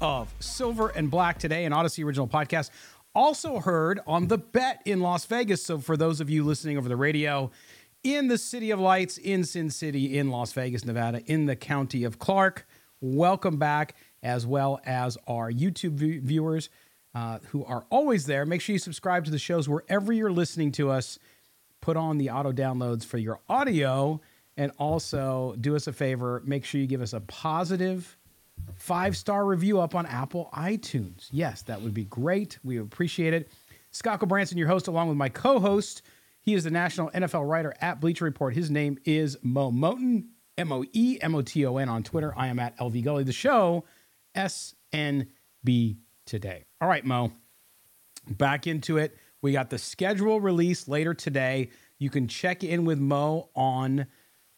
of Silver and Black today, an Audacy original podcast. Also heard on the bet in Las Vegas. So, for those of you listening over the radio in the City of Lights, in Sin City, in Las Vegas, Nevada, in the county of Clark, welcome back, as well as our YouTube viewers uh, who are always there. Make sure you subscribe to the shows wherever you're listening to us. Put on the auto downloads for your audio. And also, do us a favor, make sure you give us a positive five star review up on Apple iTunes. Yes, that would be great. We appreciate it. Scott Branson, your host, along with my co host. He is the national NFL writer at Bleacher Report. His name is Moe Moton, M O E M O T O N on Twitter. I am at LV Gully. The show, SNB Today. All right, Mo, back into it. We got the schedule release later today. You can check in with Mo on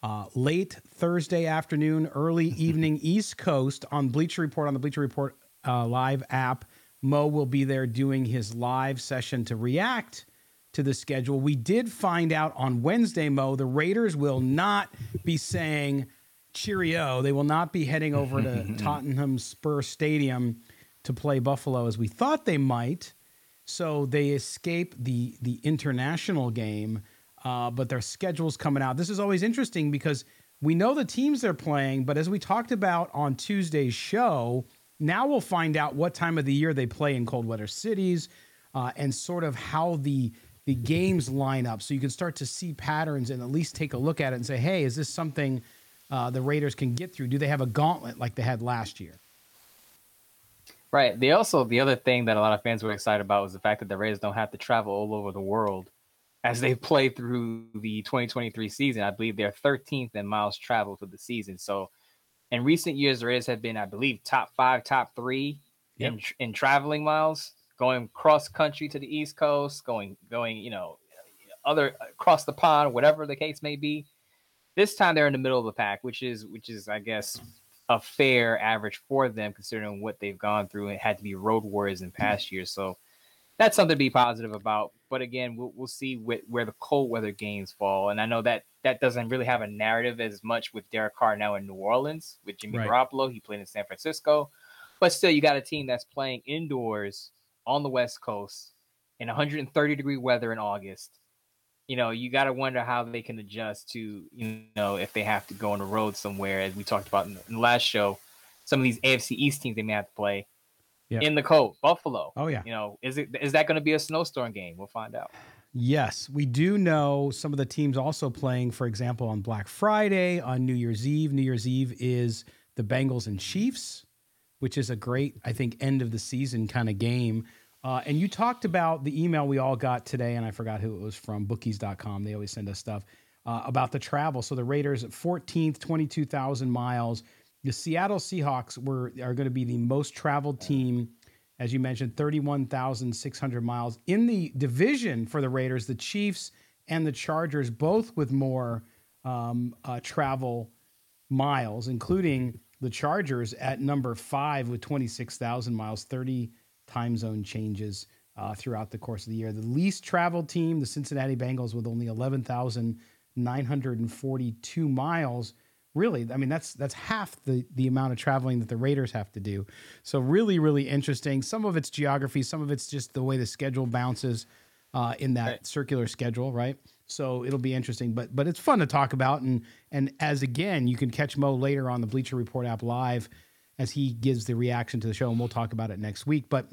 uh, late Thursday afternoon, early evening East Coast on Bleacher Report on the Bleacher Report uh, live app. Mo will be there doing his live session to react to the schedule. We did find out on Wednesday, Mo, the Raiders will not be saying cheerio. They will not be heading over to Tottenham Spur Stadium to play Buffalo as we thought they might. So they escape the the international game uh, but their schedule's coming out. This is always interesting because we know the teams they're playing, but as we talked about on Tuesday's show, now we'll find out what time of the year they play in cold weather cities uh, and sort of how the the games line up, so you can start to see patterns and at least take a look at it and say, "Hey, is this something uh, the Raiders can get through? Do they have a gauntlet like they had last year?" Right. They also the other thing that a lot of fans were excited about was the fact that the Raiders don't have to travel all over the world as they play through the 2023 season. I believe they're 13th in miles traveled for the season. So in recent years, the Raiders have been, I believe, top five, top three yep. in in traveling miles, going cross country to the East Coast, going going you know other across the pond, whatever the case may be. This time they're in the middle of the pack, which is which is I guess a fair average for them considering what they've gone through and had to be road warriors in past years. So that's something to be positive about. But again, we'll, we'll see wh- where the cold weather games fall. And I know that that doesn't really have a narrative as much with Derek Carr now in New Orleans with Jimmy right. Garoppolo. He played in San Francisco, but still, you got a team that's playing indoors on the West Coast in 130 degree weather in August. You know, you got to wonder how they can adjust to, you know, if they have to go on the road somewhere, as we talked about in the, last show. Some of these AFC East teams they may have to play yep. in the cold. Buffalo. Oh yeah. You know, is it is that going to be a snowstorm game? We'll find out. Yes, we do know some of the teams also playing, for example, on Black Friday, on New Year's Eve. New Year's Eve is the Bengals and Chiefs, which is a great, I think, end of the season kind of game. Uh, and you talked about the email we all got today, and I forgot who it was from, bookies.com. They always send us stuff uh, about the travel. So the Raiders, 14th, 22,000 miles the Seattle Seahawks were are going to be the most traveled team, as you mentioned, 31,600 miles in the division for the Raiders. The Chiefs and the Chargers both with more um, uh, travel miles, including the Chargers at number five with 26,000 miles, 30 time zone changes uh, throughout the course of the year. The least traveled team, the Cincinnati Bengals, with only 11,942 miles. Really, I mean that's that's half the the amount of traveling that the Raiders have to do. So really, really interesting. Some of it's geography, some of it's just the way the schedule bounces uh, in that right. circular schedule, right? So it'll be interesting, but but it's fun to talk about. And and as again, you can catch Mo later on the Bleacher Report app live as he gives the reaction to the show, and we'll talk about it next week. But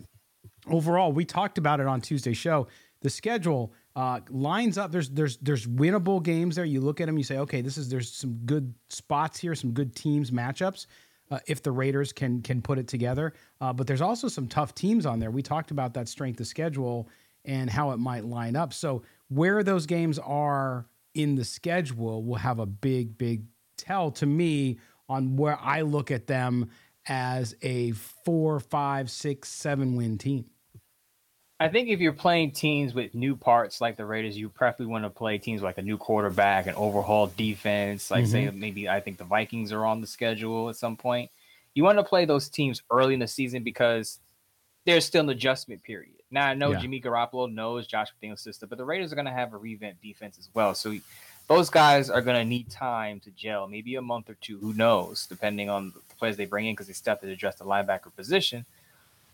overall, we talked about it on Tuesday's show. The schedule uh, lines up. There's there's there's winnable games there. You look at them, you say, okay, this is there's some good spots here, some good teams matchups. Uh, if the Raiders can can put it together, uh, but there's also some tough teams on there. We talked about that strength of schedule and how it might line up. So where those games are in the schedule will have a big big tell to me on where I look at them as a four, five, six, seven win team. I think if you're playing teams with new parts like the Raiders, you preferably want to play teams like a new quarterback, an overhaul defense. Like, mm-hmm. say, maybe I think the Vikings are on the schedule at some point. You want to play those teams early in the season because there's still an adjustment period. Now, I know yeah. Jimmy Garoppolo knows Josh McDaniel's system, but the Raiders are going to have a revamped defense as well. So those guys are going to need time to gel, maybe a month or two. Who knows, depending on the players they bring in, because they still have to address the linebacker position.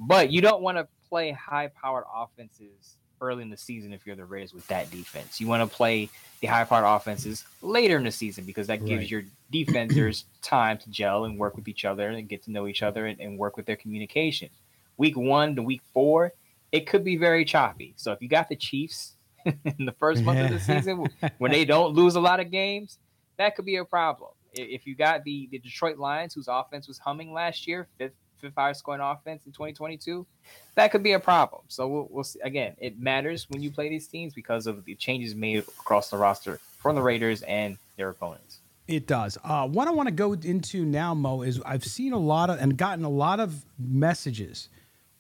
But you don't want to play high-powered offenses early in the season if you're the Raiders with that defense. You want to play the high-powered offenses later in the season because that gives right. your defenders time to gel and work with each other and get to know each other and, and work with their communication. Week one to week four, it could be very choppy. So if you got the Chiefs in the first month of the season when they don't lose a lot of games, that could be a problem. If you got the, the Detroit Lions, whose offense was humming last year, fifth fifth highest scoring offense in 2022, that could be a problem. So we'll, we'll see. Again, it matters when you play these teams because of the changes made across the roster from the Raiders and their opponents. It does. Uh, what I want to go into now, Mo, is I've seen a lot of and gotten a lot of messages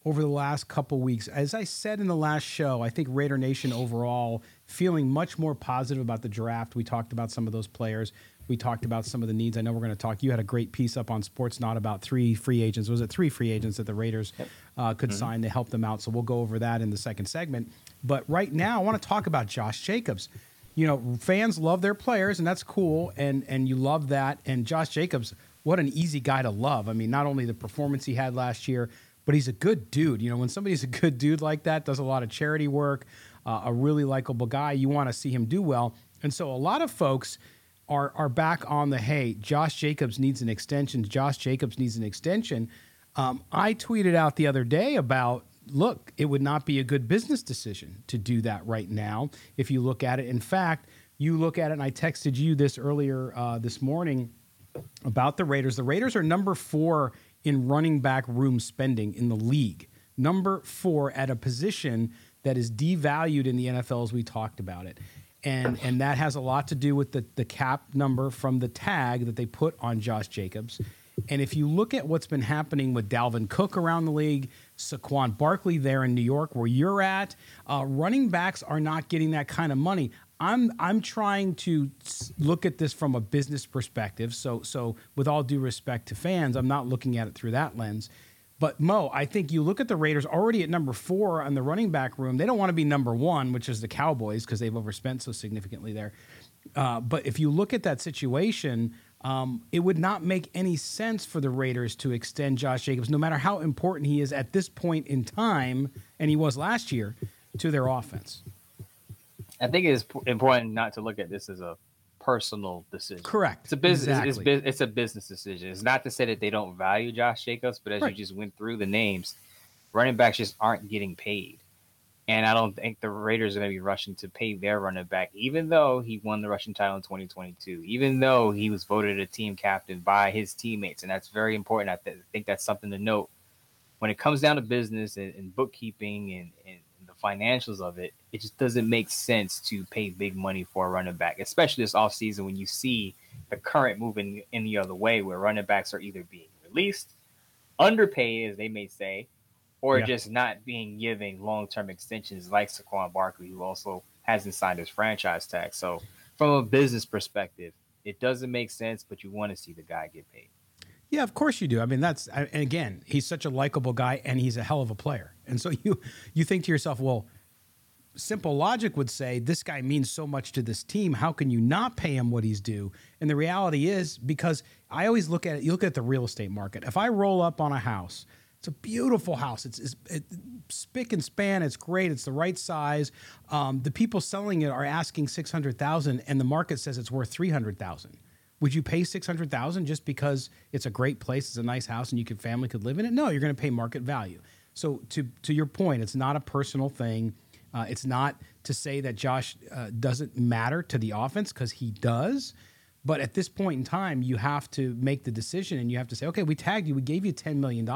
over the last couple weeks. As I said in the last show, I think Raider Nation overall feeling much more positive about the draft. We talked about some of those players. We talked about some of the needs. I know we're going to talk. You had a great piece up on Sportsnaut about three free agents. Was it three free agents that the Raiders uh, could mm-hmm. sign to help them out? So we'll go over that in the second segment. But right now, I want to talk about Josh Jacobs. You know, fans love their players, and that's cool, and and you love that. And Josh Jacobs, what an easy guy to love. I mean, not only the performance he had last year, but he's a good dude. You know, when somebody's a good dude like that, does a lot of charity work, uh, a really likable guy, you want to see him do well. And so a lot of folks are are back on the hey, Josh Jacobs needs an extension. Josh Jacobs needs an extension. Um, I tweeted out the other day about look, it would not be a good business decision to do that right now. If you look at it, in fact, you look at it, and I texted you this earlier uh, this morning about the Raiders. The Raiders are number four in running back room spending in the league. Number four at a position that is devalued in the NFL as we talked about it. And, and that has a lot to do with the, the cap number from the tag that they put on Josh Jacobs. And if you look at what's been happening with Dalvin Cook around the league, Saquon Barkley there in New York, where you're at, uh, running backs are not getting that kind of money. I'm I'm trying to look at this from a business perspective. So so with all due respect to fans, I'm not looking at it through that lens. But Mo, I think you look at the Raiders already at number four on the running back room. They don't want to be number one, which is the Cowboys, because they've overspent so significantly there. Uh, but if you look at that situation, um, it would not make any sense for the Raiders to extend Josh Jacobs, no matter how important he is at this point in time, and he was last year, to their offense. I think it is important not to look at this as a personal decision. Correct. It's a business. Exactly. It's, it's, a business decision. It's not to say that they don't value Josh Jacobs, but as right. you just went through the names, running backs just aren't getting paid. And I don't think the Raiders are going to be rushing to pay their running back, even though he won the rushing title in 2022, even though he was voted a team captain by his teammates. And that's very important. I th- think that's something to note. When it comes down to business and, and bookkeeping and, and financials of it, it just doesn't make sense to pay big money for a running back, especially this offseason when you see the current moving in the other way where running backs are either being released, underpaid, as they may say, or yeah. just not being given long term extensions like Saquon Barkley, who also hasn't signed his franchise tag. So, from a business perspective, It doesn't make sense, but you want to see the guy get paid. Yeah, of course you do. I mean, that's and again, he's such a likable guy, and he's a hell of a player. And so you you think to yourself, well, simple logic would say this guy means so much to this team. How can you not pay him what he's due? And the reality is because I always look at it. You look at the real estate market. If I roll up on a house, it's a beautiful house. It's, it's it, spick and span. It's great. It's the right size. Um, the people selling it are asking six hundred thousand, and the market says it's worth three hundred thousand. Would you pay six hundred thousand just because it's a great place, it's a nice house, and you could family could live in it? No, you're going to pay market value. So to to your point, it's not a personal thing. Uh, it's not to say that Josh uh, doesn't matter to the offense because he does. But at this point in time, you have to make the decision and you have to say, okay, we tagged you, we gave you $10 million,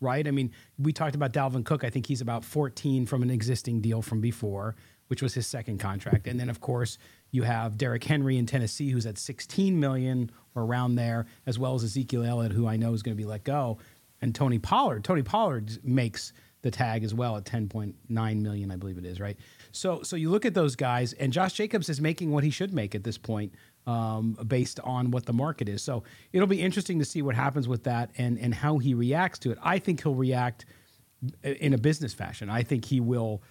right? I mean, we talked about Dalvin Cook. I think he's about 14 from an existing deal from before, which was his second contract. And then, of course, you have Derrick Henry in Tennessee, who's at 16 million or around there, as well as Ezekiel Elliott, who I know is going to be let go, and Tony Pollard. Tony Pollard makes the tag as well at 10.9 million, I believe it is, right? So so you look at those guys, and Josh Jacobs is making what he should make at this point, um, based on what the market is. So it'll be interesting to see what happens with that and and how he reacts to it. I think he'll react in a business fashion. I think he will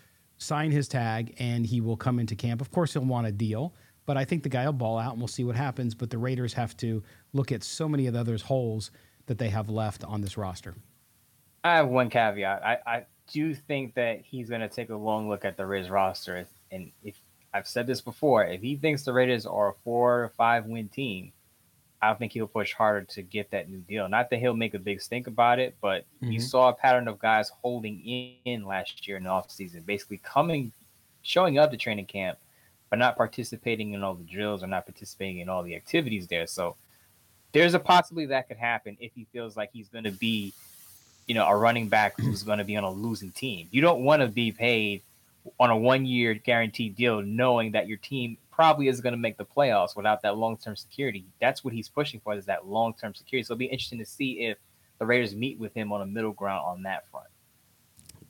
sign his tag and he will come into camp. Of course, he'll want a deal, but I think the guy will ball out and we'll see what happens. But the Raiders have to look at so many of the others holes that they have left on this roster. I have one caveat. I, I do think that he's going to take a long look at the Raiders roster. And if I've said this before, if he thinks the Raiders are a four or five win team, I think he'll push harder to get that new deal. Not that he'll make a big stink about it, but mm-hmm. you saw a pattern of guys holding in last year in the offseason, basically coming, showing up to training camp, but not participating in all the drills or not participating in all the activities there. So there's a possibility that could happen if he feels like he's going to be you know, a running back who's going to be on a losing team. You don't want to be paid on a one year guaranteed deal knowing that your team probably is going to make the playoffs without that long term security. That's what he's pushing for is that long term security. So it'll be interesting to see if the Raiders meet with him on a middle ground on that front.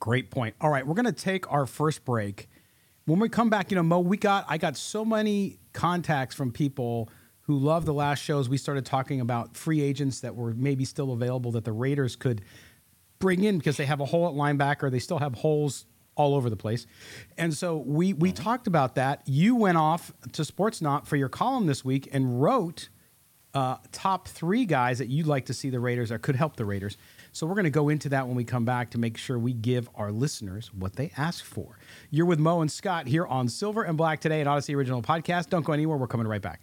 Great point. All right, we're going to take our first break. When we come back, you know, Mo, we got I got so many contacts from people who love the last shows. We started talking about free agents that were maybe still available that the Raiders could bring in because they have a hole at linebacker. They still have holes all over the place. And so we we mm-hmm. talked about that. You went off to Sportsnaut for your column this week and wrote uh, top three guys that you'd like to see the Raiders or could help the Raiders. So we're going to go into that when we come back to make sure we give our listeners what they ask for. You're with Mo and Scott here on Silver and Black today at Audacy Original Podcast. Don't go anywhere. We're coming right back.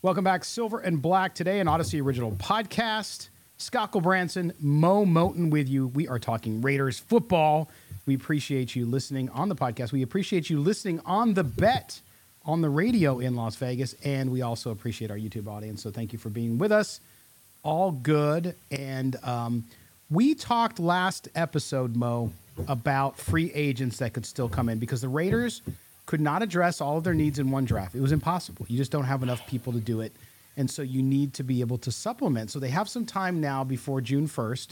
Welcome back, Silver and Black, today, an Audacy original podcast. Scott Gulbransen, Moe Moton with you. We are talking Raiders football. We appreciate you listening on the podcast. We appreciate you listening on the bet on the radio in Las Vegas. And we also appreciate our YouTube audience. So thank you for being with us. All good. And um, we talked last episode, Mo, about free agents that could still come in because the Raiders – could not address all of their needs in one draft. It was impossible. You just don't have enough people to do it. And so you need to be able to supplement. So they have some time now before June 1st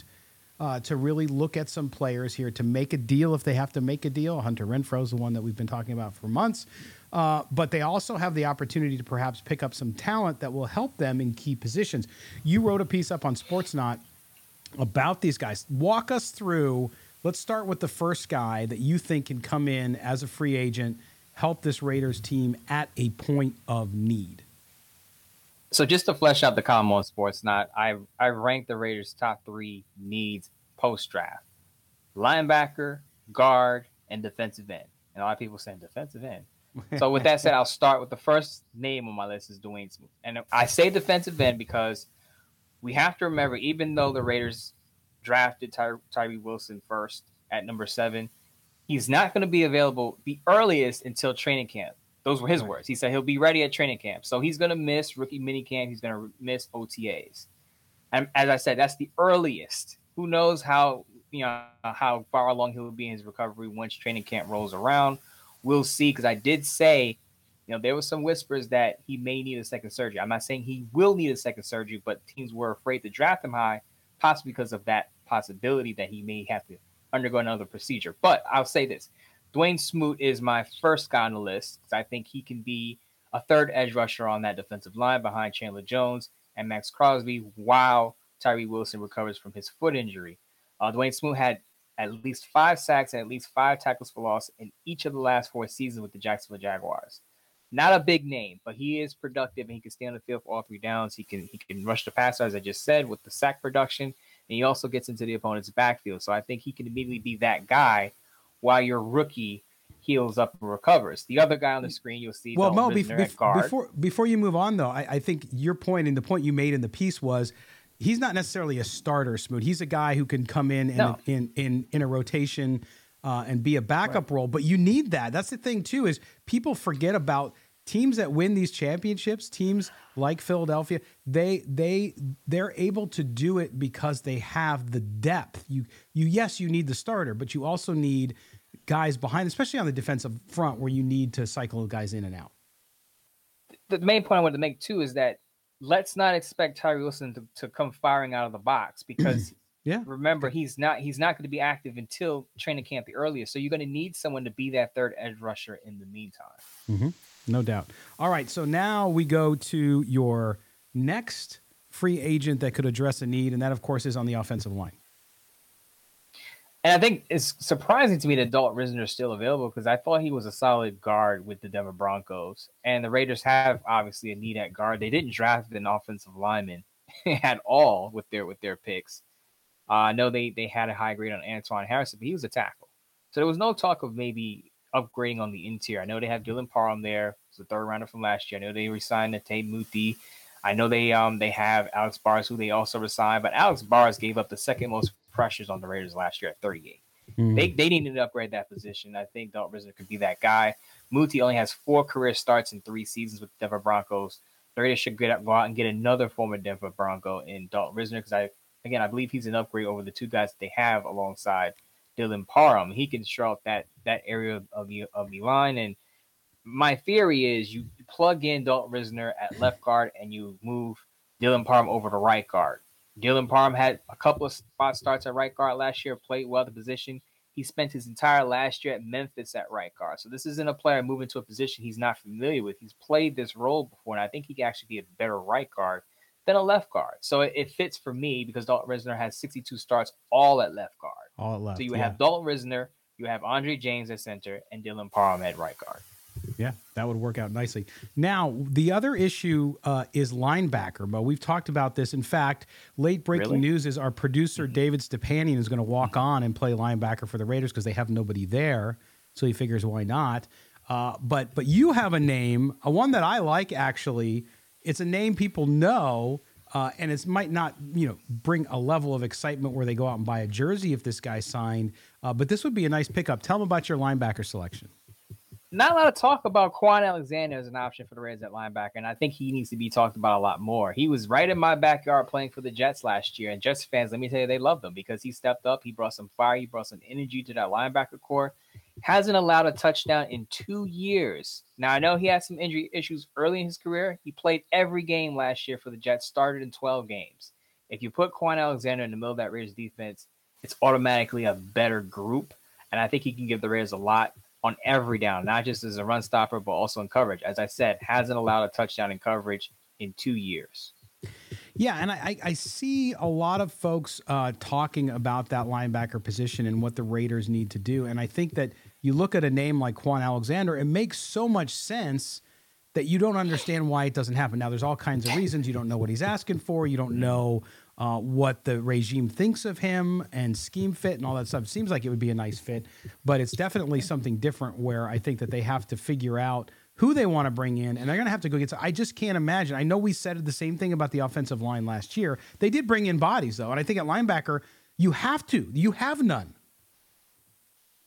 uh, to really look at some players here to make a deal if they have to make a deal. Hunter Renfrow is the one that we've been talking about for months. Uh, but they also have the opportunity to perhaps pick up some talent that will help them in key positions. You wrote a piece up on Sportsnaut about these guys. Walk us through. Let's start with the first guy that you think can come in as a free agent help this Raiders team at a point of need? So just to flesh out the column on sports, not I've I've ranked the Raiders' top three needs post draft: linebacker, guard, and defensive end. And a lot of people saying defensive end. So with that said, I'll start with the first name on my list is Dawuane Smoot, and I say defensive end because we have to remember, even though the Raiders drafted Ty- Tyree Wilson first at number seven, he's not going to be available the earliest until training camp. Those were his right. words. He said he'll be ready at training camp. So he's going to miss rookie mini camp. He's going to miss OTAs. And as I said, that's the earliest. Who knows how you know how far along he will be in his recovery once training camp rolls around. We'll see. Because I did say, you know, there was some whispers that he may need a second surgery. I'm not saying he will need a second surgery, but teams were afraid to draft him high, possibly because of that possibility that he may have to undergo another procedure. But I'll say this Dawuane Smoot is my first guy on the list because I think he can be a third edge rusher on that defensive line behind Chandler Jones and Maxx Crosby while Tyree Wilson recovers from his foot injury. Uh, Dawuane Smoot had at least five sacks and at least five tackles for loss in each of the last four seasons with the Jacksonville Jaguars. Not a big name, but he is productive and he can stay on the field for all three downs. He can he can rush the passer, as I just said, with the sack production, he also gets into the opponent's backfield. So I think he can immediately be that guy while your rookie heals up and recovers. The other guy on the screen, you'll see. Well, Mo, bef- bef- before before you move on, though, I, I, think your point and the point you made in the piece was he's not necessarily a starter, Smoot. He's a guy who can come in in no. in, in, in a rotation uh, and be a backup right. role. But you need that. That's the thing too is people forget about teams that win these championships. Teams like Philadelphia, they they they're able to do it because they have the depth. You you yes, you need the starter, but you also need guys behind, especially on the defensive front, where you need to cycle guys in and out. The main point I wanted to make too is that let's not expect Tyree Wilson to, to come firing out of the box because yeah. remember he's not he's not going to be active until training camp the earliest. So you're going to need someone to be that third edge rusher in the meantime. Mm-hmm. No doubt. All right, so now we go to your next free agent that could address a need, and that of course is on the offensive line. And I think it's surprising to me that Dalton Risner is still available because I thought he was a solid guard with the Denver Broncos. And the Raiders have obviously a need at guard. They didn't draft an offensive lineman at all with their with their picks. Uh, I know they they had a high grade on Anton Harrison, but he was a tackle. So there was no talk of maybe upgrading on the interior. I know they have Dylan Parham there, it's the third rounder from last year. I know they resigned Netane Muti. I know they um they have Alex Bars, who they also resigned, but Alex Bars gave up the second most pressures on the Raiders last year at 38. Mm. They they needed to upgrade that position. I think Dalton Risner could be that guy. Muti only has four career starts in three seasons with the Denver Broncos. The Raiders should get go out and get another former Denver Bronco in Dalton Risner because I again I believe he's an upgrade over the two guys that they have alongside Dylan Parham. He can show that that area of the of the line. And my theory is you plug in Dalton Risner at left guard and you move Dylan Parham over to right guard. Dylan Parham had a couple of spot starts at right guard last year, played well the position. He spent his entire last year at Memphis at right guard. So this isn't a player moving to a position he's not familiar with. He's played this role before, and I think he can actually be a better right guard than a left guard. So it, it fits for me because Dalton Risner has 62 starts all at left guard. All at left. So you yeah. have Dalton Risner, you have Andre James at center, and Dylan Parham at right guard. Yeah, that would work out nicely. Now, the other issue uh, is linebacker, but we've talked about this. In fact, late breaking really? news is our producer, mm-hmm. David Stepanian, is going to walk on and play linebacker for the Raiders because they have nobody there. So he figures, why not? Uh, but but you have a name, a one that I like actually. It's a name people know, uh, and it might not you know bring a level of excitement where they go out and buy a jersey if this guy signed. Uh, but this would be a nice pickup. Tell them about your linebacker selection not a lot of talk about Kwon Alexander as an option for the Reds at linebacker, and I think he needs to be talked about a lot more. He was right in my backyard playing for the Jets last year, and Jets fans, let me tell you, they loved him because he stepped up, he brought some fire, he brought some energy to that linebacker core. Hasn't allowed a touchdown in two years. Now I know he had some injury issues early in his career. He played every game last year for the Jets, started in 12 games. If you put Kwon Alexander in the middle of that Raiders defense, it's automatically a better group, and I think he can give the Raiders a lot on every down, not just as a run stopper, but also in coverage. As I said, hasn't allowed a touchdown in coverage in two years. Yeah, and I, I see a lot of folks uh, talking about that linebacker position and what the Raiders need to do. And I think that you look at a name like Kwon Alexander, it makes so much sense that you don't understand why it doesn't happen. Now, there's all kinds of reasons. You don't know what he's asking for. You don't know uh, what the regime thinks of him and scheme fit and all that stuff. It seems like it would be a nice fit, but it's definitely something different where I think that they have to figure out who they want to bring in, and they're going to have to go get. I just can't imagine. I know we said the same thing about the offensive line last year. They did bring in bodies though, and I think at linebacker you have to. You have none.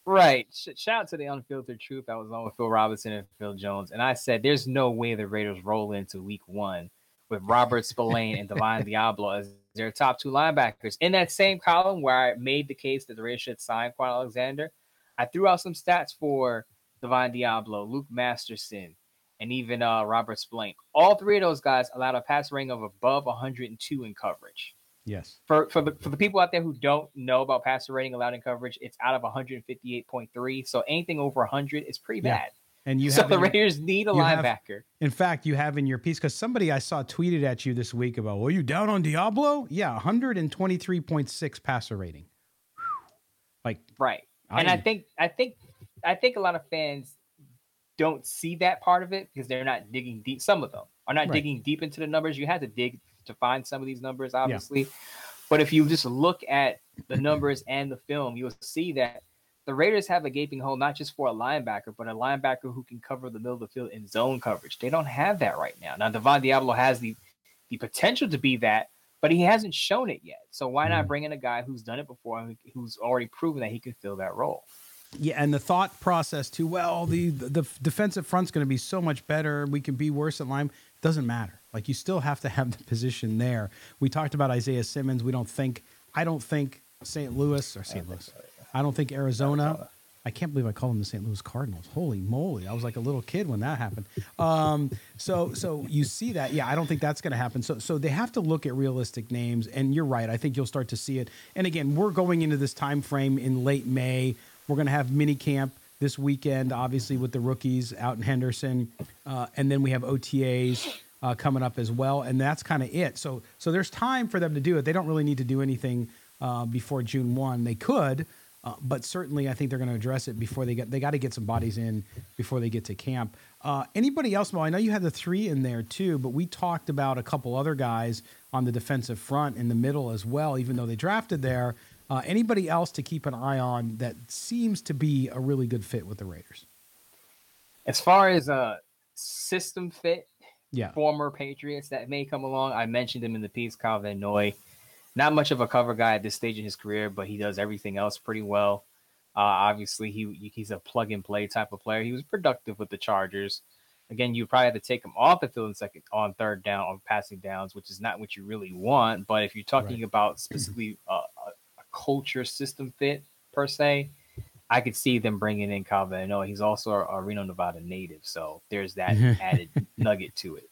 Right. Shout out to the unfiltered truth. I was on with Phil Robinson and Phil Jones, and I said there's no way the Raiders roll into Week One with Robert Spillane and Divine Deablo as their top two linebackers. In that same column where I made the case that the Raiders should sign Kwon Alexander, I threw out some stats for Divine Deablo, Luke Masterson, and even uh, Robert Spillane. All three of those guys allowed a pass rating of above 102 in coverage. Yes. For for the for the people out there who don't know about passer rating allowed in coverage, it's out of 158.3. So anything over 100 is pretty yeah. bad. And you so the Raiders your, need a linebacker. Have, in fact, you have in your piece because somebody I saw tweeted at you this week about, "Well, you down on Deablo? Yeah, 123.6 passer rating. Like right, I, and I think I think I think a lot of fans don't see that part of it because they're not digging deep. Some of them are not right. digging deep into the numbers. You have to dig to find some of these numbers, obviously. Yeah. But if you just look at the numbers and the film, you'll see that the Raiders have a gaping hole, not just for a linebacker, but a linebacker who can cover the middle of the field in zone coverage. They don't have that right now. Now, Devon Deablo has the the potential to be that, but he hasn't shown it yet. So why not mm. bring in a guy who's done it before and who's already proven that he can fill that role? Yeah, and the thought process too. Well, the the defensive front's going to be so much better. We can be worse at line. Doesn't matter. Like you still have to have the position there. We talked about Isaiah Simmons. We don't think. I don't think St. Louis or St. Louis. I don't think Arizona. I can't believe I called them the St. Louis Cardinals. Holy moly! I was like a little kid when that happened. Um, so, so you see that? Yeah, I don't think that's going to happen. So, so they have to look at realistic names. And you're right. I think you'll start to see it. And again, we're going into this time frame in late May. We're going to have mini camp this weekend, obviously with the rookies out in Henderson, uh, and then we have OTAs uh, coming up as well, and that's kind of it. So, so there's time for them to do it. They don't really need to do anything uh, before June one. They could, uh, but certainly I think they're going to address it before they get. They got to get some bodies in before they get to camp. Uh, anybody else? Well, I know you had the three in there too, but we talked about a couple other guys on the defensive front in the middle as well. Even though they drafted there, uh, anybody else to keep an eye on that seems to be a really good fit with the Raiders? As far as a system fit, yeah. former Patriots that may come along, I mentioned him in the piece, Kyle Van Noy. Not much of a cover guy at this stage in his career, but he does everything else pretty well. Uh, obviously, he he's a plug and play type of player. He was productive with the Chargers. Again, you probably have to take him off the field in second on third down on passing downs, which is not what you really want. But if you're talking right. about specifically uh, culture system fit per se, I could see them bringing in Calvin. know he's also a Reno, Nevada native, so there's that added nugget to it.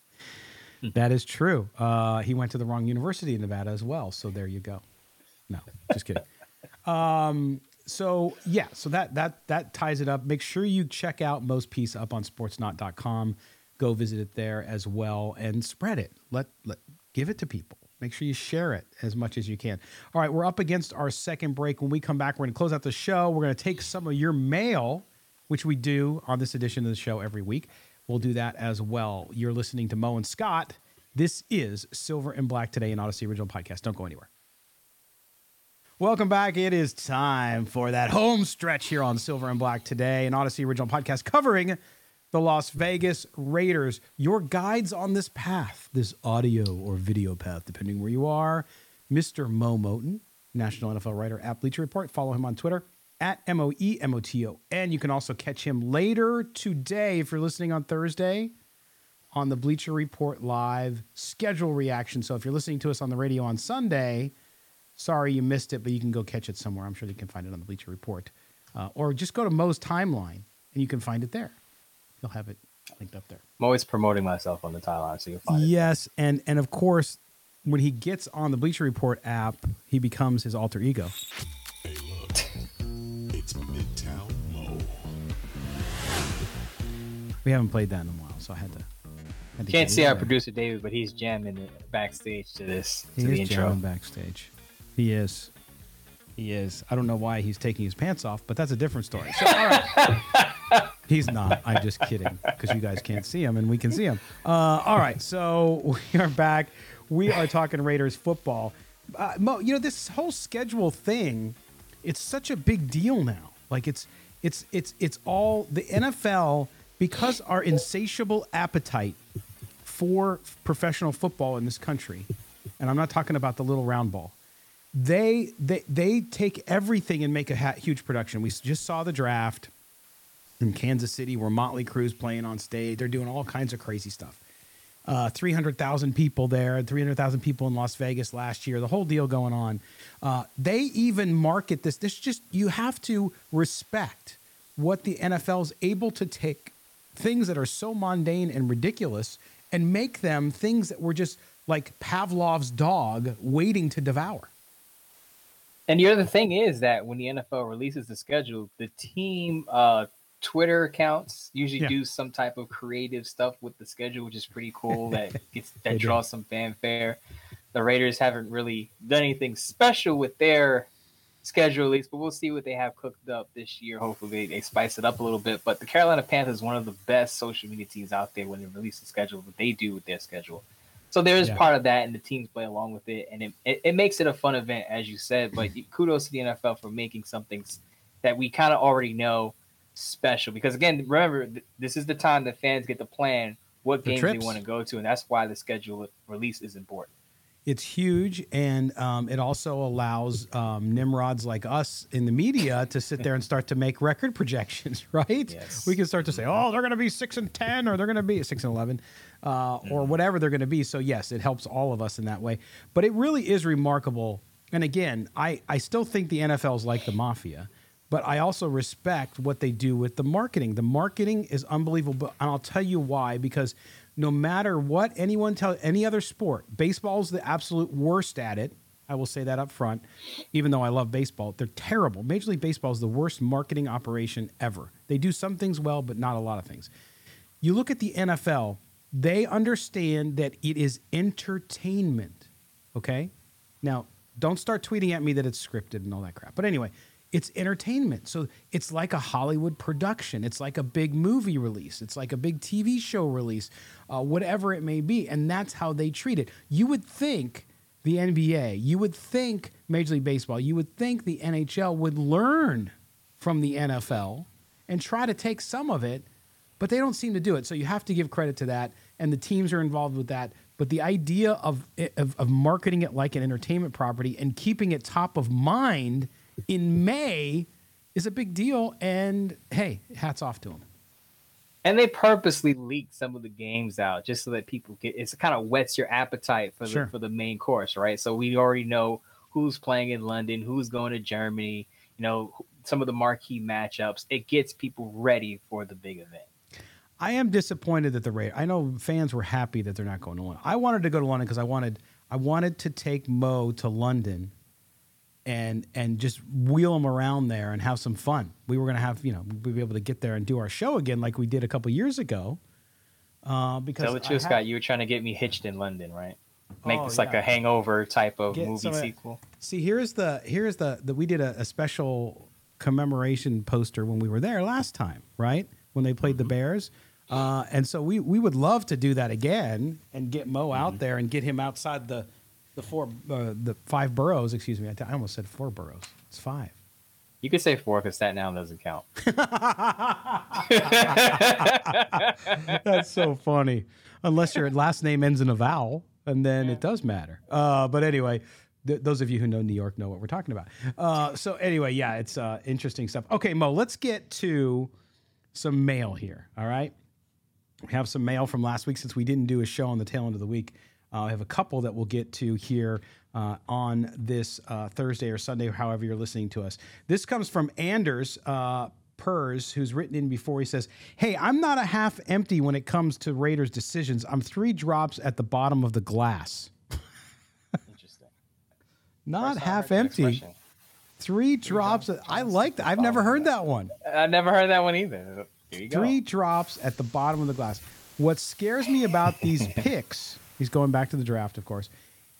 That is true. Uh, he went to the wrong university in Nevada as well, so there you go. No, just kidding. um, so yeah, so that that that ties it up. Make sure you check out most piece up on sportsnaut.com. Go visit it there as well and spread it. Let let give it to people. Make sure you share it as much as you can. All right, we're up against our second break. When we come back, we're going to close out the show. We're going to take some of your mail, which we do on this edition of the show every week. We'll do that as well. You're listening to Mo and Scott. This is Silver and Black today in Audacy Original Podcast. Don't go anywhere. Welcome back. It is time for that home stretch here on Silver and Black today, an Audacy Original Podcast covering the Las Vegas Raiders. Your guides on this path, this audio or video path, depending where you are, Mr. Moe Moton, national NFL writer at Bleacher Report. Follow him on Twitter at M O E M O T O. And you can also catch him later today if you're listening on Thursday on the Bleacher Report live schedule reaction. So if you're listening to us on the radio on Sunday, sorry you missed it, but you can go catch it somewhere. I'm sure you can find it on the Bleacher Report. Uh, or just go to Mo's timeline and you can find it there you'll have it linked up there. I'm always promoting myself on the timeline, so you'll find yes, it. Yes, and and of course, when he gets on the Bleacher Report app, he becomes his alter ego. Hey, look, it's Midtown Mo. We haven't played that in a while, so I had to. Had to Can't see our producer David, but he's jamming backstage to this he to is the intro. Jamming backstage. He is. He is. I don't know why he's taking his pants off, but that's a different story. So, all right. He's not. I'm just kidding because you guys can't see him and we can see him. Uh, all right, so we are back. We are talking Raiders football. Uh, Mo, you know this whole schedule thing. It's such a big deal now. Like it's it's it's it's all the NFL because our insatiable appetite for professional football in this country, and I'm not talking about the little round ball. They they they take everything and make a huge production. We just saw the draft in Kansas City where Motley Crue's playing on stage. They're doing all kinds of crazy stuff. Uh, 300,000 people there, 300,000 people in Las Vegas last year, the whole deal going on. Uh, they even market this. This just, you have to respect what the NFL is able to take things that are so mundane and ridiculous and make them things that were just like Pavlov's dog waiting to devour. And the other thing is that when the NFL releases the schedule, the team uh, Twitter accounts usually Yeah. do some type of creative stuff with the schedule, which is pretty cool. That gets that do. draws some fanfare. The Raiders haven't really done anything special with their schedule release, but we'll see what they have cooked up this year. Hopefully, they, they spice it up a little bit. But the Carolina Panthers is one of the best social media teams out there when they release the schedule, what they do with their schedule. So there is Yeah. part of that, and the teams play along with it, and it, it, it makes it a fun event, as you said. But kudos to the NFL for making something that we kind of already know special. Because again, remember, th- this is the time that fans get to plan what The games trips. they want to go to, and that's why the schedule release is important. It's huge, and um, it also allows um, nimrods like us in the media to sit there and start to make record projections. Right? Yes. We can start to say, "Oh, they're going to be six and ten, or they're going to be six and eleven, uh, or whatever they're going to be." So yes, it helps all of us in that way. But it really is remarkable. And again, I I still think the NFL is like the mafia, but I also respect what they do with the marketing. The marketing is unbelievable, and I'll tell you why. Because no matter what anyone tell any other sport, baseball is the absolute worst at it. I will say that up front, even though I love baseball. They're terrible. Major League Baseball is the worst marketing operation ever. They do some things well, but not a lot of things. You look at the NFL, they understand that it is entertainment. Okay? Now, don't start tweeting at me that it's scripted and all that crap. But anyway, it's entertainment. So it's like a Hollywood production. It's like a big movie release. It's like a big TV show release, uh, whatever it may be. And that's how they treat it. You would think the NBA, you would think Major League Baseball, you would think the NHL would learn from the NFL and try to take some of it, but they don't seem to do it. So you have to give credit to that, and the teams are involved with that. But the idea of, of, of marketing it like an entertainment property and keeping it top of mind in May is a big deal. And hey, hats off to them. And they purposely leak some of the games out just so that people get it's kind of whets your appetite for the Sure. for the main course, right? So we already know who's playing in London, who's going to Germany, you know, some of the marquee matchups. It gets people ready for the big event. I am disappointed that the Raiders. I know fans were happy that they're not going to London. I wanted to go to London because I wanted I wanted to take Mo to London, and and just wheel him around there and have some fun. We were to have you know we'd be able to get there and do our show again like we did a couple years ago. Uh, because Tell the truth, Scott, you were trying to get me hitched in London, right? Make Oh, this like yeah. a hangover type of Get movie sequel. See, here's the here's the the we did a, a special commemoration poster when we were there last time, right? When they played the Bears. Uh, and so we we would love to do that again and get Mo out there and get him outside the the four uh, the five boroughs. Excuse me, I, t- I almost said four boroughs. It's five. You could say four because Staten Island doesn't count. That's so funny. Unless your last name ends in a vowel, and then it does matter. Uh, but anyway, th- those of you who know New York know what we're talking about. Uh, so anyway, yeah, it's uh, interesting stuff. Okay, Mo, let's get to some mail here. All right, we have some mail from last week since we didn't do a show on the tail end of the week. Uh, I have a couple that we'll get to here uh, on this uh, Thursday or Sunday, however you're listening to us. This comes from Anders uh, Pers, who's written in before. He says, Hey, I'm not a half empty when it comes to Raiders decisions. I'm three drops at the bottom of the glass. Interesting. Not First half empty. Three drops. At, I like that. I've never heard that one. I've never heard that one either. You go. Three drops at the bottom of the glass. What scares me about these picks, he's going back to the draft, of course,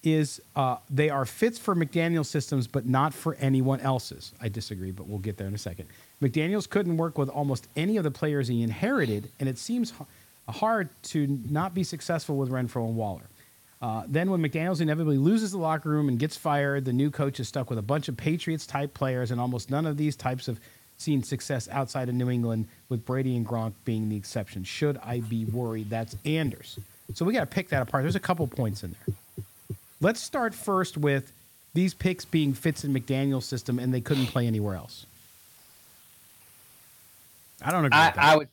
is uh, they are fits for McDaniel systems, but not for anyone else's. I disagree, but we'll get there in a second. McDaniels couldn't work with almost any of the players he inherited, and it seems hard to not be successful with Renfrow and Waller. Uh, then, when McDaniels inevitably loses the locker room and gets fired, the new coach is stuck with a bunch of Patriots type players, and almost none of these types have seen success outside of New England, with Brady and Gronk being the exception. Should I be worried? That's Anders. So we got to pick that apart. There's a couple points in there. Let's start first with these picks being fits in McDaniels' system, and they couldn't play anywhere else. I don't agree. I, with that. I would,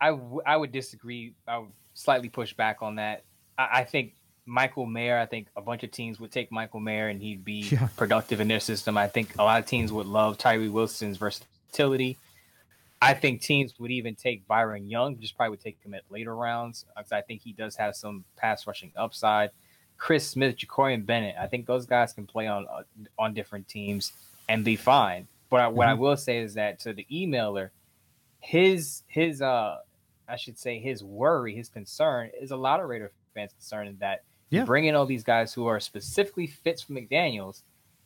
I, w- I would disagree. I would slightly push back on that. I, I think Michael Mayer. I think a bunch of teams would take Michael Mayer and he'd be Yeah. productive in their system. I think a lot of teams would love Tyree Wilson's versatility. I think teams would even take Byron Young, just probably would take him at later rounds because I think he does have some pass rushing upside. Chris Smith, Jakorian Bennett, I think those guys can play on uh, on different teams and be fine. But I, what I will say is that to the emailer, his his uh I should say his worry, his concern is a lot of Raider fans concerned in that Yeah. you bring in all these guys who are specifically fits for McDaniels,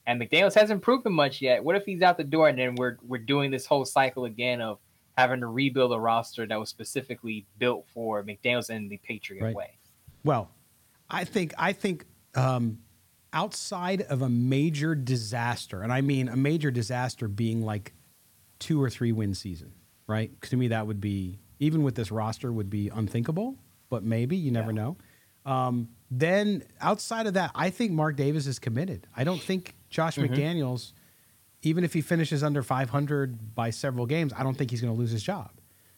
and McDaniels hasn't proven much yet. What if he's out the door and then we're we're doing this whole cycle again of having to rebuild a roster that was specifically built for McDaniels and the Patriot Right. way? Well, I think I think um, outside of a major disaster, and I mean a major disaster being like two or three win season, right? 'Cause to me, that would be even with this roster would be unthinkable. But maybe you never know. Um, then outside of that, I think Mark Davis is committed. I don't think Josh McDaniels, even if he finishes under 500 by several games, I don't think he's going to lose his job.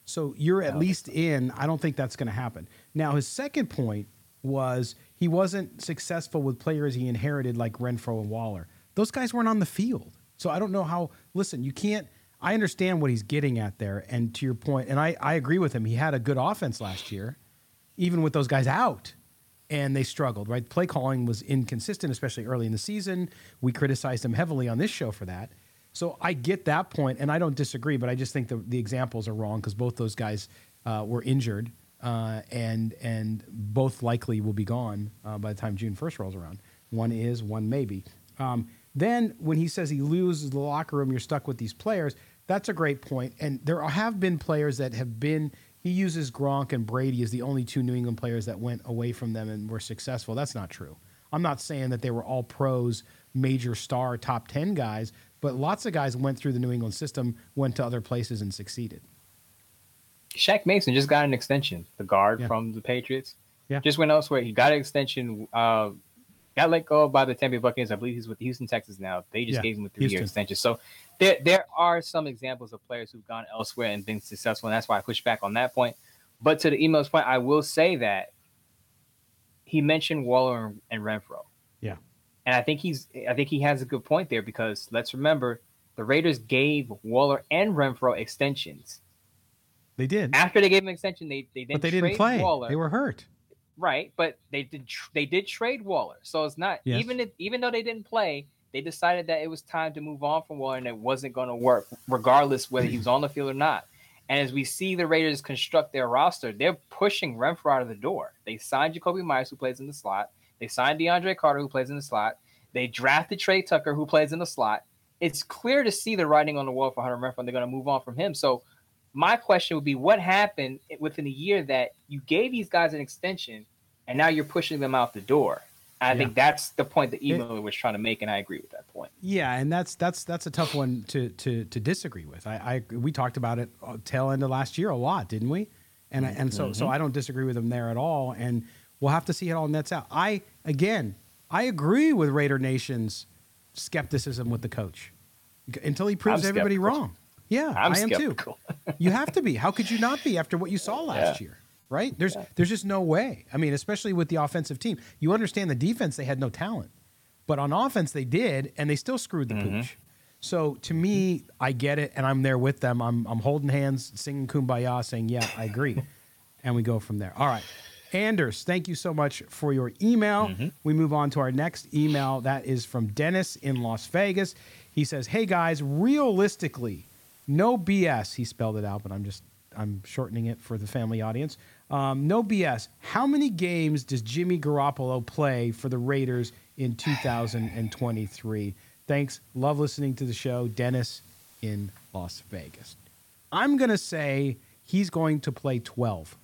So you're at least in. I don't think that's going to happen. Now, his second point was he wasn't successful with players he inherited like Renfrow and Waller. Those guys weren't on the field. So I don't know how. Listen, you can't. I understand what he's getting at there. And to your point, and I, I agree with him, he had a good offense last year, even with those guys out and they struggled, right? Play calling was inconsistent, especially early in the season. We criticized them heavily on this show for that. So I get that point, and I don't disagree, but I just think the, the examples are wrong because both those guys uh, were injured, uh, and and both likely will be gone uh, by the time June first rolls around. One is, one maybe. Um, then when he says he loses the locker room, you're stuck with these players. That's a great point, and there have been players that have been. He uses Gronk and Brady as the only two New England players that went away from them and were successful. That's not true. I'm not saying that they were all pros, major star, top 10 guys, but lots of guys went through the New England system, went to other places, and succeeded. Shaq Mason just got an extension, the guard Yeah. from the Patriots. Yeah. Just went elsewhere. He got an extension. Uh, got let go by the Tampa Buccaneers. I believe he's with Houston Texans now. They just Yeah, gave him a three-year extension. So there, there are some examples of players who've gone elsewhere and been successful, and that's why I push back on that point. But to the email's point, I will say that he mentioned Waller and, Renfrow. Yeah. And I think he's I think he has a good point there because let's remember the Raiders gave Waller and Renfrow extensions. They did. After they gave him an extension, they they but didn't they didn't play. Waller. They were hurt. right, but they did they did trade Waller. So it's not Yes. even if even though they didn't play, they decided that it was time to move on from and it wasn't going to work, regardless whether he was on the field or not. And as we see the Raiders construct their roster, they're pushing Renfrow out of the door. They signed Jakobi Meyers, who plays in the slot. They signed DeAndre Carter, who plays in the slot. They drafted Tre Tucker, who plays in the slot. It's clear to see the writing on the wall for Hunter Renfrow, and they're going to move on from him. So, my question would be, what happened within a year that you gave these guys an extension, and now you're pushing them out the door? I think that's the point the emailer was trying to make, and I agree with that point. Yeah, and that's that's that's a tough one to to to disagree with. I, I we talked about it uh, tail end of last year a lot, didn't we? And I and so so I don't disagree with him there at all. And we'll have to see how it all nets out. I again, I agree with Raider Nation's skepticism with the coach until he proves everybody wrong. Yeah, I'm I am too. you have to be. How could you not be after what you saw last Yeah. year? Right? There's there's just no way. I mean, especially with the offensive team. You understand the defense they had no talent. But on offense they did and they still screwed the mm-hmm. pooch. So to me, I get it and I'm there with them. I'm I'm holding hands, singing kumbaya, saying, "Yeah, I agree." and we go from there. All right. Anders, thank you so much for your email. Mm-hmm. We move on to our next email. That is from Dennis in Las Vegas. He says, Hey guys, realistically, no BS. He spelled it out, but I'm just I'm shortening it for the family audience. Um, no BS. How many games does Jimmy Garoppolo play for the Raiders in 2023. Thanks. Love listening to the show. Dennis in Las Vegas. I'm going to say he's going to play 12.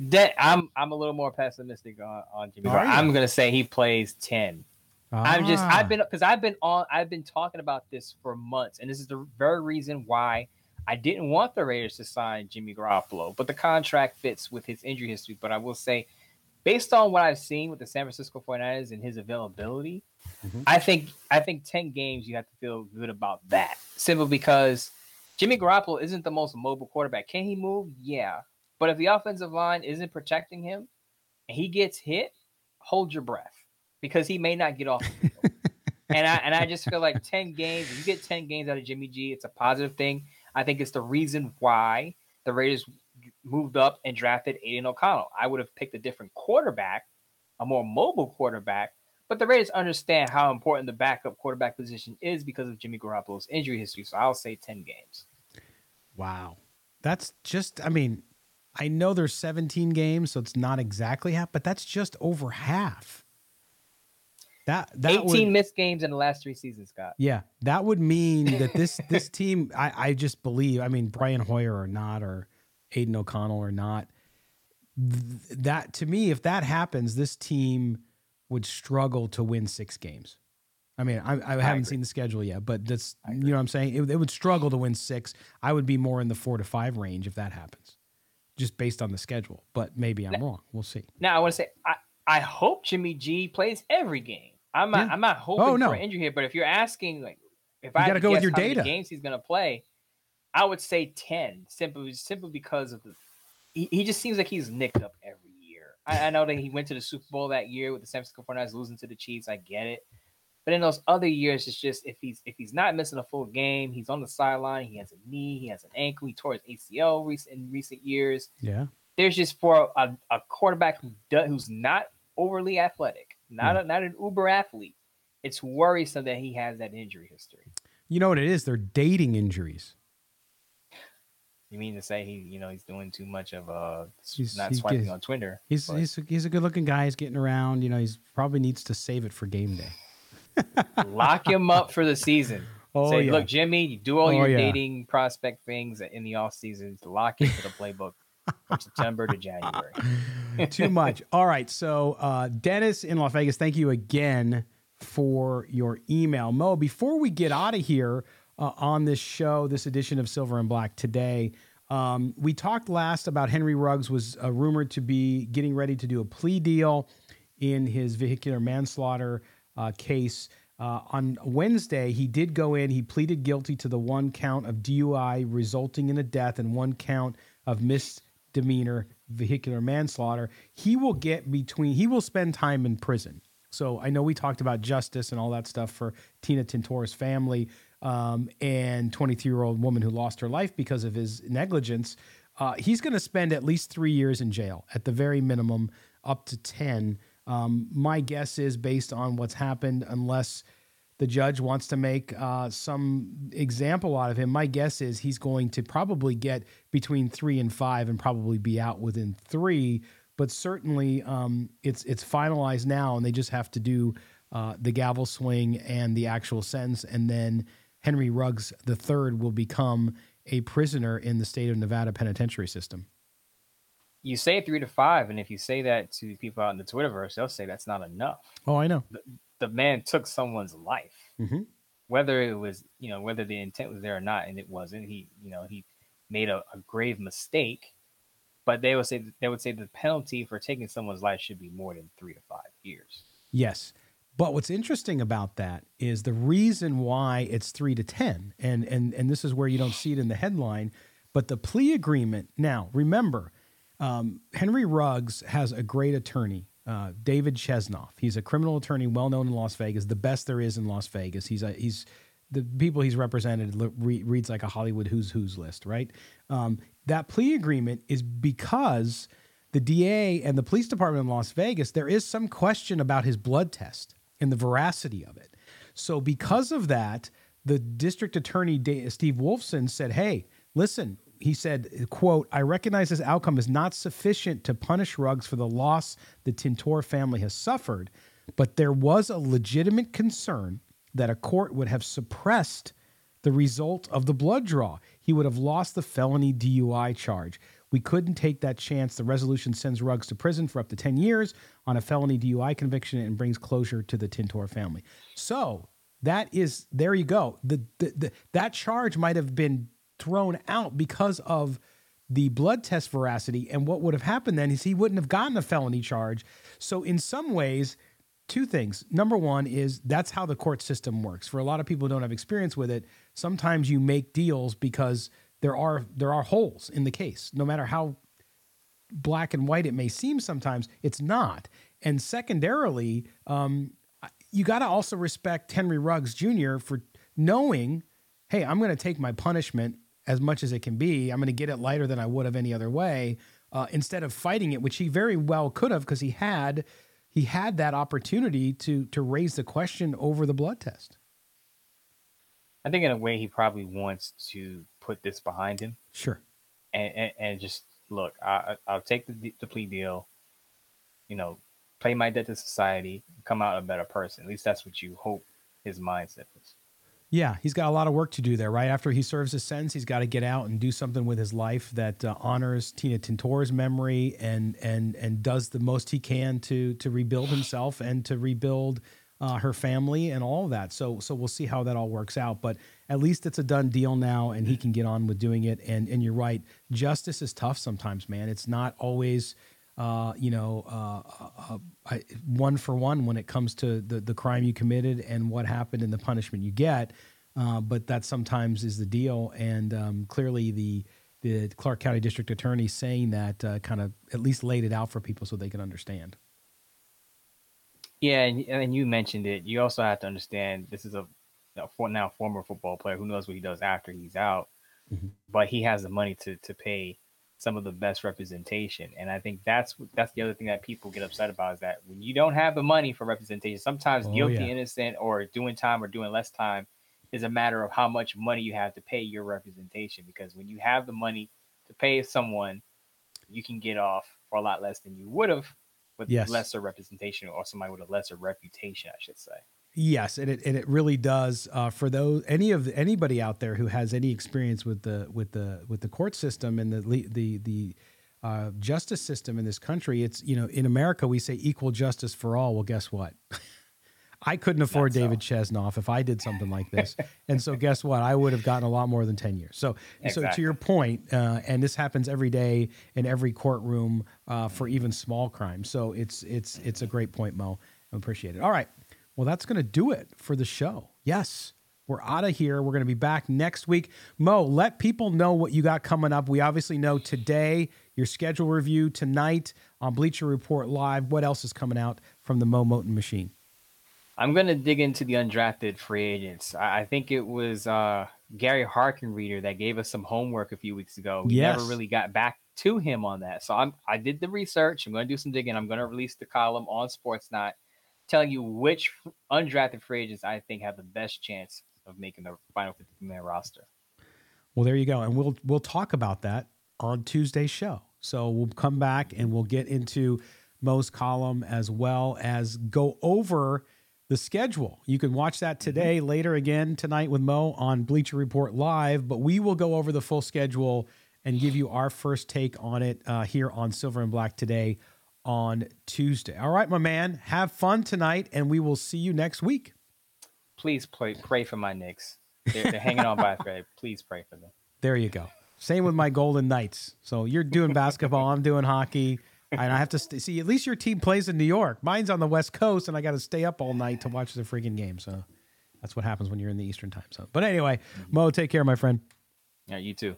That I'm I'm a little more pessimistic on, on Jimmy. I'm gonna say he plays ten. I'm just Ah. I've been because I've been on I've been talking about this for months, and this is the very reason why I didn't want the Raiders to sign Jimmy Garoppolo, but the contract fits with his injury history. But I will say, based on what I've seen with the San Francisco 49ers and his availability, mm-hmm. I think I think 10 games you have to feel good about that. Simply because Jimmy Garoppolo isn't the most mobile quarterback. Can he move? Yeah. But if the offensive line isn't protecting him and he gets hit, hold your breath because he may not get off the field. and I and I just feel like 10 games, if you get 10 games out of Jimmy G, it's a positive thing. I think it's the reason why the Raiders moved up and drafted Aidan O'Connell. I would have picked a different quarterback, a more mobile quarterback, but the Raiders understand how important the backup quarterback position is because of Jimmy Garoppolo's injury history. So I'll say 10 games. Wow. That's just, I mean, I know there's 17 games, so it's not exactly half, but that's just over half. That, that 18 would, missed games in the last three seasons, Scott. yeah, that would mean that this this team, I, I just believe, I mean, Brian Hoyer or not, or Aidan O'Connell or not, th- that to me, if that happens, this team would struggle to win six games. I mean, I, I haven't seen the schedule yet, but that's you know what I'm saying. It, it would struggle to win six. I would be more in the four to five range if that happens, just based on the schedule. But maybe I'm wrong. We'll see. Now I want to say I, I hope Jimmy G plays every game. I'm not Yeah. I'm not hoping Oh, no. for an injury here, but if you're asking like if You I gotta go with your data. games he's gonna play, I would say ten simply simply because of the he, he just seems like he's nicked up every year. I, I know that he went to the Super Bowl that year with the San Francisco 49ers losing to the Chiefs. I get it. But in those other years, it's just if he's if he's not missing a full game, he's on the sideline. He has a knee, he has an ankle, he tore his ACL recent, in recent years Yeah. there's just for a, a quarterback who do, who's not overly athletic, not Hmm. a, not an uber athlete. It's worrisome that he has that injury history. You know what it is? They're dating injuries. You mean to say he, you know, he's doing too much of uh He's- not he swiping on Twitter? He's but he's a, he's a good looking guy. He's getting around. You know, he's probably needs to save it for game day. lock him up for the season. Oh, say, yeah. look, Jimmy, you do all Oh, your yeah. dating prospect things in the off season lock into the playbook from September to January. Too much. All right. So, uh, Dennis in Las Vegas, thank you again for your email. Moe, before we get out of here uh, on this show, this edition of Silver and Black today, um, we talked last about Henry Ruggs was uh, rumored to be getting ready to do a plea deal in his vehicular manslaughter uh, case. Uh, on Wednesday, he did go in. He pleaded guilty to the one count of DUI resulting in a death and one count of misdemeanor vehicular manslaughter. He will get between, he will spend time in prison. So I know we talked about justice and all that stuff for Tina Tintor's family um, and 23 year old woman who lost her life because of his negligence. Uh, he's going to spend at least three years in jail, at the very minimum, up to 10. Um, my guess is based on what's happened, unless the judge wants to make uh, some example out of him, my guess is he's going to probably get between three and five and probably be out within three. But certainly, um, it's it's finalized now, and they just have to do uh, the gavel swing and the actual sentence, and then Henry Ruggs III will become a prisoner in the state of Nevada penitentiary system. You say three to five, and if you say that to people out in the Twitterverse, they'll say that's not enough. Oh, I know. The man took someone's life. Mhm. whether it was you know whether the intent was there or not and it wasn't he you know he made a, a grave mistake but they would say they would say the penalty for taking someone's life should be more than three to five years Yes. But what's interesting about that is the reason why it's three to ten, and and and this is where you don't see it in the headline, but the plea agreement. Now, remember, um, Henry Ruggs has a great attorney, uh, David Chesnoff. He's a criminal attorney, well known in Las Vegas, the best there is in Las Vegas. He's a he's the people he's represented re- reads like a Hollywood who's who's list, right? Um, that plea agreement is because the DA and the police department in Las Vegas, there is some question about his blood test and the veracity of it. So, because of that, the district attorney Steve Wolfson said, "Hey, listen." He said, "quote I recognize this outcome is not sufficient to punish Ruggs for the loss the Tintor family has suffered, But there was a legitimate concern that a court would have suppressed the result of the blood draw. He would have lost the felony DUI charge. We couldn't take that chance. The resolution sends Ruggs to prison for up to 10 years on a felony DUI conviction and brings closure to the Tintor family. So that is, there you go. The, the, the, that charge might have been thrown out because of the blood test veracity. And what would have happened then is he wouldn't have gotten a felony charge. So, in some ways, two things. Number one is that's how the court system works. For a lot of people who don't have experience with it, sometimes you make deals because there are there are holes in the case. No matter how black and white it may seem sometimes, it's not. And secondarily, um, you got to also respect Henry Ruggs Jr. for knowing, hey, I'm going to take my punishment as much as it can be. I'm going to get it lighter than I would have any other way. Uh, instead of fighting it, which he very well could have, because he had he had that opportunity to to raise the question over the blood test. I think in a way he probably wants to put this behind him. Sure. And and, and just look, I I'll take the the plea deal. You know, pay my debt to society, come out a better person. At least that's what you hope his mindset is. Yeah, he's got a lot of work to do there. Right after he serves his sentence, he's got to get out and do something with his life that uh, honors Tina Tintor's memory and and and does the most he can to to rebuild himself and to rebuild uh, her family and all of that. So so we'll see how that all works out. But at least it's a done deal now, and he can get on with doing it. And and you're right, justice is tough sometimes, man. It's not always. Uh, you know, uh, uh, uh one for one when it comes to the, the crime you committed and what happened and the punishment you get. Uh, but that sometimes is the deal. And um, clearly, the the Clark County District Attorney saying that uh, kind of at least laid it out for people so they can understand. Yeah, and, and you mentioned it. You also have to understand this is a, a now former football player. Who knows what he does after he's out? Mm-hmm. But he has the money to to pay some of the best representation. And I think that's that's the other thing that people get upset about is that when you don't have the money for representation, sometimes oh, guilty, yeah. innocent, or doing time or doing less time is a matter of how much money you have to pay your representation. Because when you have the money to pay someone, you can get off for a lot less than you would have with yes. lesser representation or somebody with a lesser reputation, I should say. Yes, and it and it really does uh, for those any of anybody out there who has any experience with the with the with the court system and the the the uh, justice system in this country. It's you know in America we say equal justice for all. Well, guess what? I couldn't afford so. David Chesnoff if I did something like this, and so guess what? I would have gotten a lot more than ten years. So, exactly. so to your point, uh, and this happens every day in every courtroom uh, for even small crimes. So it's it's it's a great point, Moe. I appreciate it. All right. Well, that's going to do it for the show. Yes, we're out of here. We're going to be back next week. Moe, let people know what you got coming up. We obviously know today your schedule review, tonight on Bleacher Report Live. What else is coming out from the Moe Moton machine? I'm going to dig into the undrafted free agents. I, think it was uh, Gary Harkin Reader that gave us some homework a few weeks ago. We yes. never really got back to him on that. So I'm, I did the research. I'm going to do some digging. I'm going to release the column on Sportsnaut telling you which undrafted free agents I think have the best chance of making the final 50 man roster. Well, there you go, and we'll we'll talk about that on Tuesday's show. So we'll come back and we'll get into Moe's column as well as go over the schedule. You can watch that mm-hmm. today, mm-hmm. later again tonight with Moe on Bleacher Report Live. But we will go over the full schedule and give you our first take on it uh, here on Silver and Black today on Tuesday. All right, my man, have fun tonight, and we will see you next week. Please pray, pray for my Knicks. They're, they're hanging on by a thread. Please pray for them. There you go. Same with my Golden Knights. So you're doing basketball, I'm doing hockey, and I have to st- see. At least your team plays in New York. Mine's on the West Coast, and I got to stay up all night to watch the freaking game. So that's what happens when you're in the Eastern time zone. But anyway, Moe, take care, my friend. Yeah, you too.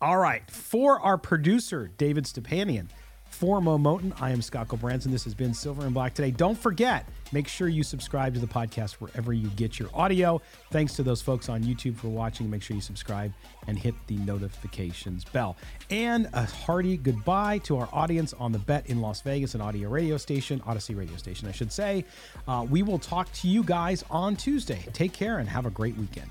All right, for our producer David Stepanian. For Moe Moton, I am Scott Gulbransen. This has been Silver and Black today. Don't forget, make sure you subscribe to the podcast wherever you get your audio. Thanks to those folks on YouTube for watching. Make sure you subscribe and hit the notifications bell. And a hearty goodbye to our audience on the Bet in Las Vegas, an audio radio station, Audacy radio station, I should say. Uh, we will talk to you guys on Tuesday. Take care and have a great weekend.